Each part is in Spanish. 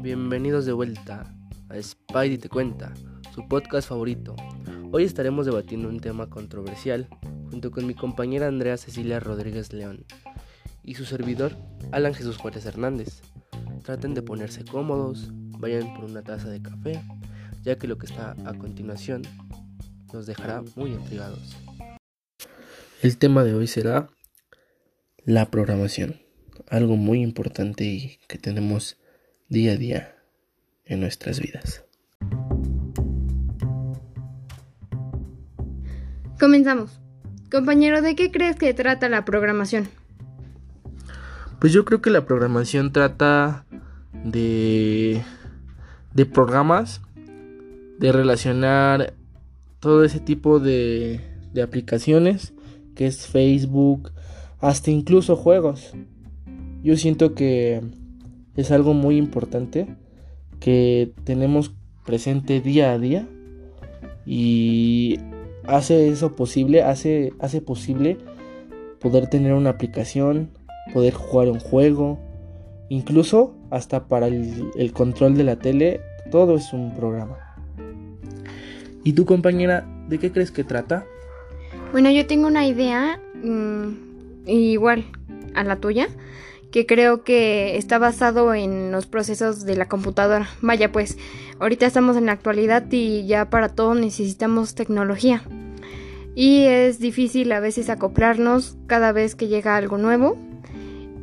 Bienvenidos de vuelta a Spidey Te Cuenta, su podcast favorito. Hoy estaremos debatiendo un tema controversial junto con mi compañera Andrea Cecilia Rodríguez León y su servidor Alan Jesús Juárez Hernández. Traten de ponerse cómodos, vayan por una taza de café, ya que lo que está a continuación nos dejará muy intrigados. El tema de hoy será la programación, algo muy importante y que tenemos día a día en nuestras vidas. Comenzamos. Compañero, ¿de qué crees que trata la programación? Pues yo creo que la programación trata de, de programas, de relacionar todo ese tipo de, de aplicaciones, que es Facebook, hasta incluso juegos. Yo siento que es algo muy importante que tenemos presente día a día y hace eso posible, hace, hace posible poder tener una aplicación, poder jugar un juego, incluso hasta para el, control de la tele, todo es un programa. ¿Y tu compañera, de qué crees que trata? Bueno, yo tengo una idea igual a la tuya que creo que está basado en los procesos de la computadora. Vaya pues, ahorita estamos en la actualidad y ya para todo necesitamos tecnología. Y es difícil a veces acoplarnos cada vez que llega algo nuevo.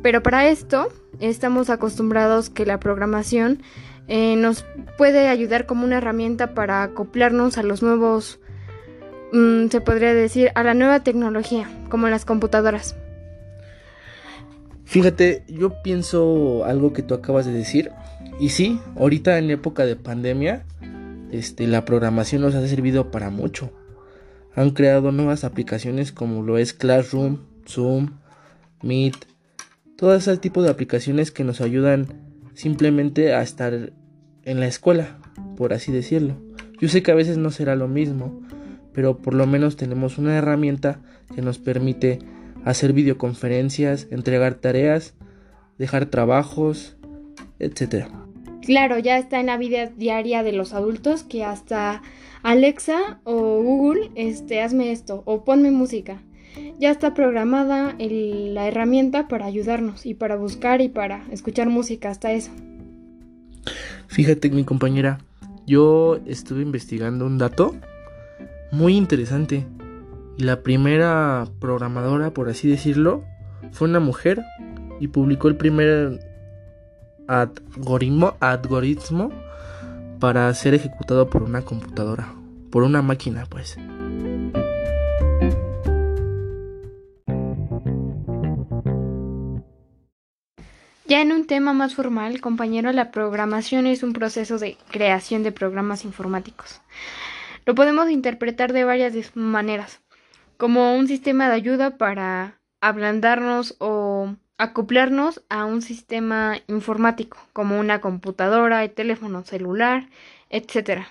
Pero para esto estamos acostumbrados que la programación eh, nos puede ayudar como una herramienta para acoplarnos a los nuevos, mm, se podría decir, a la nueva tecnología, como las computadoras. Fíjate, yo pienso algo que tú acabas de decir. Y sí, ahorita en época de pandemia, este, la programación nos ha servido para mucho. Han creado nuevas aplicaciones como lo es Classroom, Zoom, Meet, todo ese tipo de aplicaciones que nos ayudan simplemente a estar en la escuela, por así decirlo. Yo sé que a veces no será lo mismo, pero por lo menos tenemos una herramienta que nos permite hacer videoconferencias, entregar tareas, dejar trabajos, etc. Claro, ya está en la vida diaria de los adultos que hasta Alexa o Google, este, hazme esto o ponme música. Ya está programada la herramienta para ayudarnos y para buscar y para escuchar música, hasta eso. Fíjate, mi compañera, yo estuve investigando un dato muy interesante. Y la primera programadora, por así decirlo, fue una mujer y publicó el primer algoritmo, para ser ejecutado por una computadora, por una máquina, pues. Ya en un tema más formal, compañero, la programación es un proceso de creación de programas informáticos. Lo podemos interpretar de varias maneras como un sistema de ayuda para ablandarnos o acoplarnos a un sistema informático, como una computadora, y teléfono celular, etc.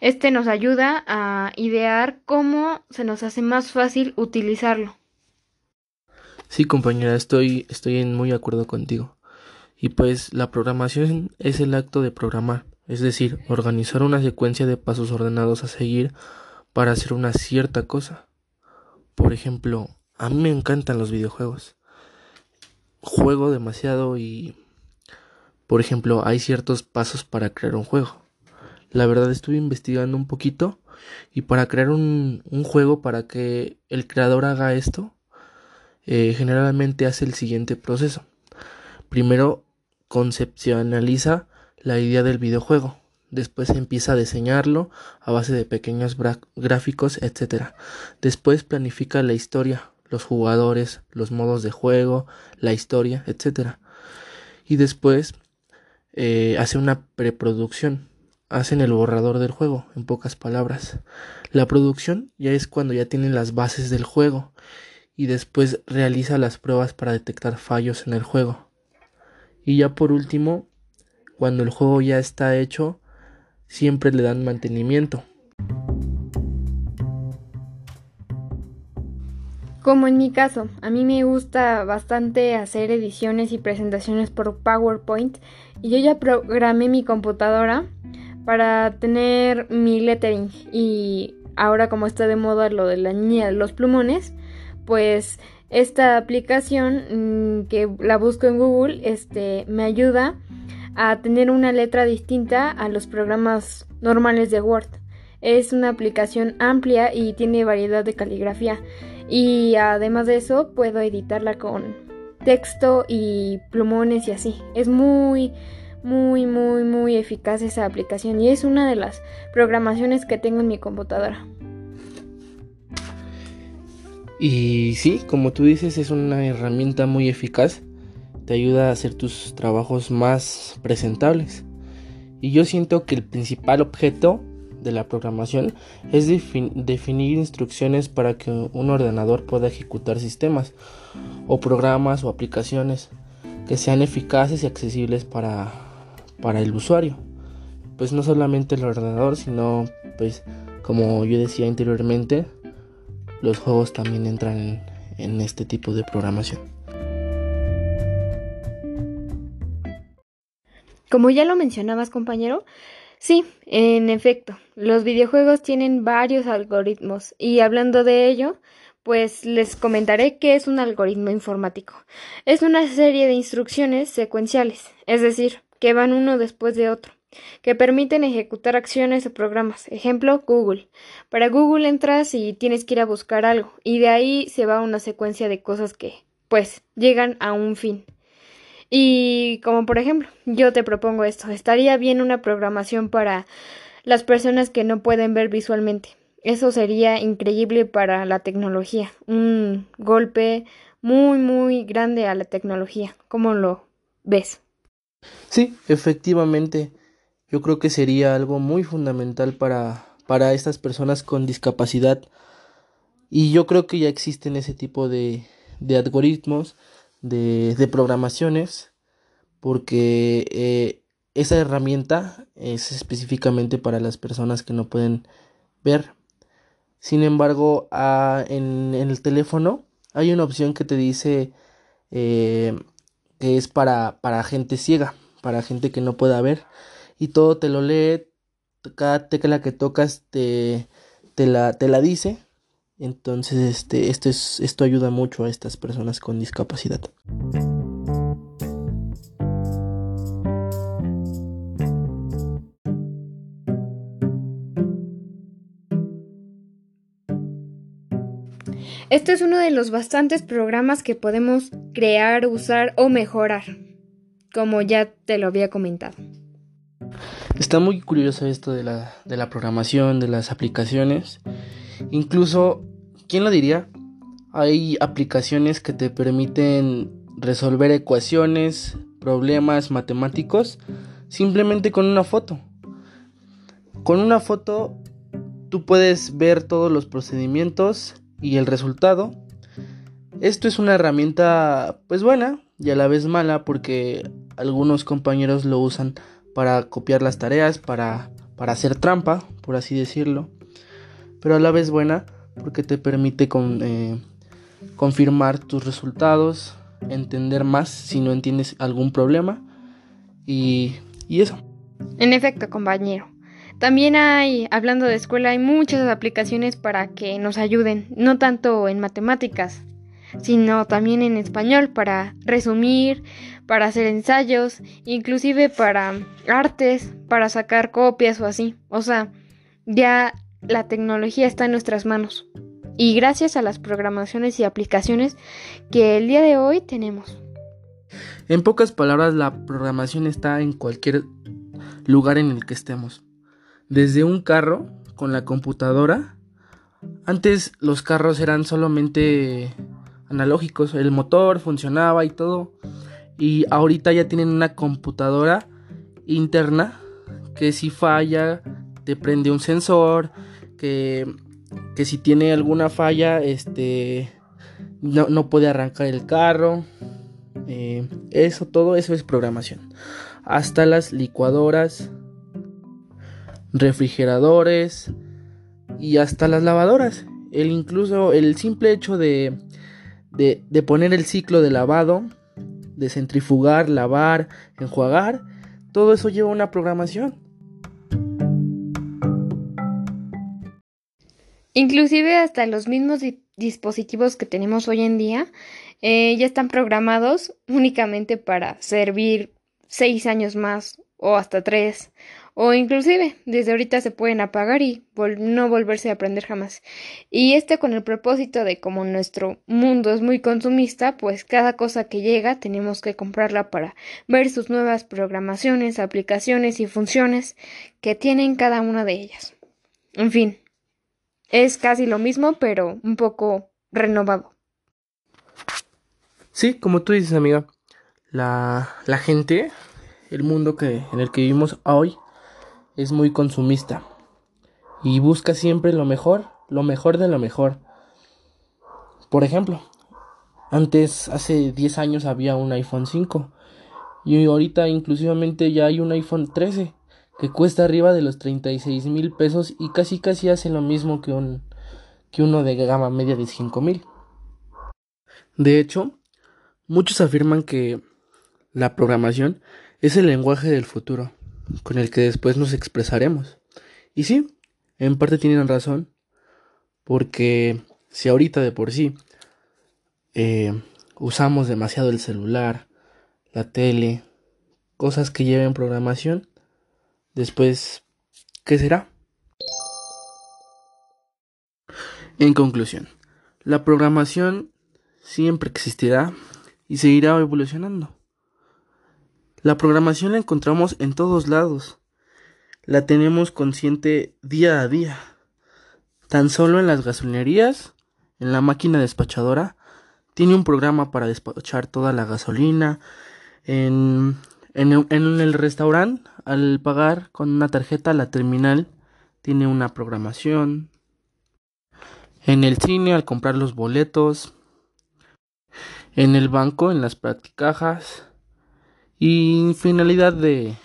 Este nos ayuda a idear cómo se nos hace más fácil utilizarlo. Sí, compañera, estoy, estoy en muy acuerdo contigo. Y pues la programación es el acto de programar, es decir, organizar una secuencia de pasos ordenados a seguir para hacer una cierta cosa. Por ejemplo, a mí me encantan los videojuegos. Juego demasiado y, por ejemplo, hay ciertos pasos para crear un juego. La verdad estuve investigando un poquito y para crear un, juego, para que el creador haga esto, eh, generalmente hace el siguiente proceso. Primero concepcionaliza la idea del videojuego después empieza a diseñarlo a base de pequeños gráficos, etc. Después planifica la historia, los jugadores, los modos de juego, la historia, etc. Y después eh, hace una preproducción, hacen el borrador del juego, en pocas palabras. La producción ya es cuando ya tienen las bases del juego y después realiza las pruebas para detectar fallos en el juego. Y ya por último, cuando el juego ya está hecho, siempre le dan mantenimiento. Como en mi caso, a mí me gusta bastante hacer ediciones y presentaciones por PowerPoint y yo ya programé mi computadora para tener mi lettering y ahora como está de moda lo de la niña de los plumones, pues esta aplicación mm, que la busco en Google este, me ayuda a tener una letra distinta a los programas normales de Word. Es una aplicación amplia y tiene variedad de caligrafía. Y además de eso, puedo editarla con texto y plumones y así. Es muy, muy, muy, muy eficaz esa aplicación y es una de las programaciones que tengo en mi computadora. Y sí, como tú dices, es una herramienta muy eficaz. Te ayuda a hacer tus trabajos más presentables. Y yo siento que el principal objeto de la programación es definir instrucciones para que un ordenador pueda ejecutar sistemas o programas o aplicaciones que sean eficaces y accesibles para, para el usuario. Pues no solamente el ordenador, sino pues como yo decía anteriormente, los juegos también entran en, en este tipo de programación. Como ya lo mencionabas, compañero, sí, en efecto, los videojuegos tienen varios algoritmos y hablando de ello, pues les comentaré qué es un algoritmo informático. Es una serie de instrucciones secuenciales, es decir, que van uno después de otro que permiten ejecutar acciones o programas. Ejemplo, Google. Para Google entras y tienes que ir a buscar algo y de ahí se va una secuencia de cosas que, pues, llegan a un fin. Y como por ejemplo, yo te propongo esto, estaría bien una programación para las personas que no pueden ver visualmente. Eso sería increíble para la tecnología, un golpe muy muy grande a la tecnología. ¿Cómo lo ves? Sí, efectivamente. Yo creo que sería algo muy fundamental para, para estas personas con discapacidad. Y yo creo que ya existen ese tipo de, de algoritmos, de, de, programaciones, porque eh, esa herramienta es específicamente para las personas que no pueden ver. Sin embargo, en, el teléfono hay una opción que te dice eh, que es para, para gente ciega, para gente que no pueda ver y todo te lo lee, cada tecla que tocas te, te, la, te la dice. Entonces, este, esto, es, esto ayuda mucho a estas personas con discapacidad. Esto es uno de los bastantes programas que podemos crear, usar o mejorar, como ya te lo había comentado. Está muy curioso esto de la, de la programación, de las aplicaciones. Incluso, ¿quién lo diría? Hay aplicaciones que te permiten resolver ecuaciones, problemas matemáticos, simplemente con una foto. Con una foto tú puedes ver todos los procedimientos y el resultado. Esto es una herramienta pues buena y a la vez mala porque algunos compañeros lo usan para copiar las tareas, para, para hacer trampa, por así decirlo. Pero a la vez buena porque te permite con, eh, confirmar tus resultados, entender más si no entiendes algún problema y, y eso. En efecto, compañero. También hay, hablando de escuela, hay muchas aplicaciones para que nos ayuden, no tanto en matemáticas, sino también en español para resumir, para hacer ensayos, inclusive para artes, para sacar copias o así. O sea, ya la tecnología está en nuestras manos. Y gracias a las programaciones y aplicaciones que el día de hoy tenemos. En pocas palabras, la programación está en cualquier lugar en el que estemos. Desde un carro con la computadora. Antes los carros eran solamente analógicos, el motor funcionaba y todo. Y ahorita ya tienen una computadora interna que si falla te prende un sensor, que, si tiene alguna falla este no, puede arrancar el carro. Eh, eso, todo eso es programación. Hasta las licuadoras, refrigeradores y hasta las lavadoras. el incluso el simple hecho de, de, de poner el ciclo de lavado, de centrifugar, lavar, enjuagar, todo eso lleva una programación. Inclusive hasta los mismos dispositivos que tenemos hoy en día eh, ya están programados únicamente para servir seis años más o hasta tres o inclusive desde ahorita se pueden apagar y no volverse a aprender jamás. Y este con el propósito de como nuestro mundo es muy consumista, pues cada cosa que llega tenemos que comprarla para ver sus nuevas programaciones, aplicaciones y funciones que tienen cada una de ellas. En fin, es casi lo mismo, pero un poco renovado. Sí, como tú dices, amiga, la, la gente, el mundo que, en el que vivimos hoy, es muy consumista y busca siempre lo mejor, lo mejor de lo mejor. Por ejemplo, antes, hace 10 años había un iPhone 5 y ahorita inclusivamente ya hay un iPhone 13 que cuesta arriba de los 36 mil pesos y casi casi hace lo mismo que un que uno de gama media de 5 mil. De hecho, muchos afirman que la programación es el lenguaje del futuro, con el que después nos expresaremos. Y sí, en parte tienen razón, porque si ahorita de por sí eh, usamos demasiado el celular, la tele, cosas que lleven programación, Después, ¿qué será? En conclusión, la programación siempre existirá y seguirá evolucionando. La programación la encontramos en todos lados. La tenemos consciente día a día. Tan solo en las gasolinerías, en la máquina despachadora, tiene un programa para despachar toda la gasolina. En, en, en el restaurante al pagar con una tarjeta, la terminal tiene una programación. En el cine, al comprar los boletos. En el banco, en las practicajas. Y finalidad de,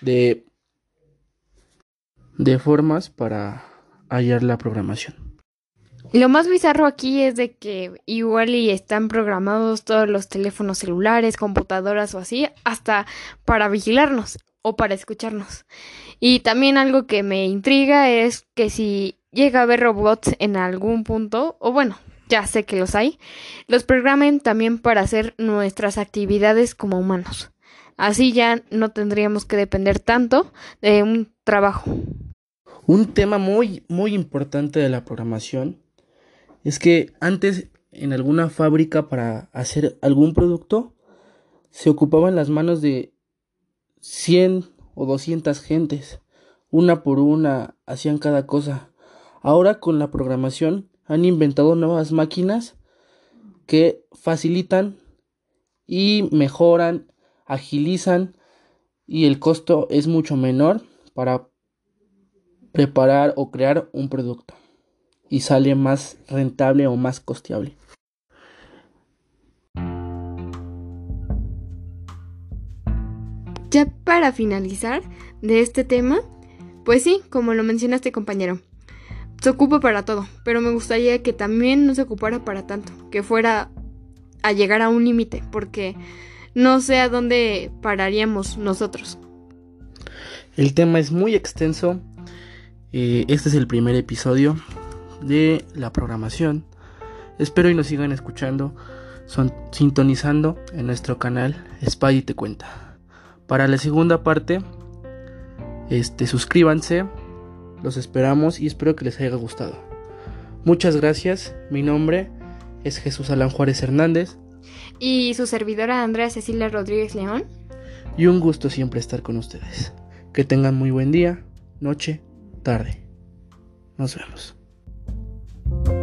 de, de formas para hallar la programación. Lo más bizarro aquí es de que igual y están programados todos los teléfonos celulares, computadoras o así, hasta para vigilarnos o para escucharnos. Y también algo que me intriga es que si llega a haber robots en algún punto, o bueno, ya sé que los hay, los programen también para hacer nuestras actividades como humanos. Así ya no tendríamos que depender tanto de un trabajo. Un tema muy, muy importante de la programación es que antes en alguna fábrica para hacer algún producto se ocupaban las manos de 100 o 200 gentes, una por una hacían cada cosa. Ahora con la programación han inventado nuevas máquinas que facilitan y mejoran, agilizan y el costo es mucho menor para preparar o crear un producto y sale más rentable o más costeable. Ya para finalizar de este tema, pues sí, como lo mencionaste compañero, se ocupa para todo, pero me gustaría que también no se ocupara para tanto, que fuera a llegar a un límite, porque no sé a dónde pararíamos nosotros. El tema es muy extenso. Eh, este es el primer episodio de la programación. Espero y nos sigan escuchando, son, sintonizando en nuestro canal Spy Te Cuenta. Para la segunda parte, este, suscríbanse, los esperamos y espero que les haya gustado. Muchas gracias, mi nombre es Jesús Alan Juárez Hernández. Y su servidora Andrea Cecilia Rodríguez León. Y un gusto siempre estar con ustedes. Que tengan muy buen día, noche, tarde. Nos vemos. you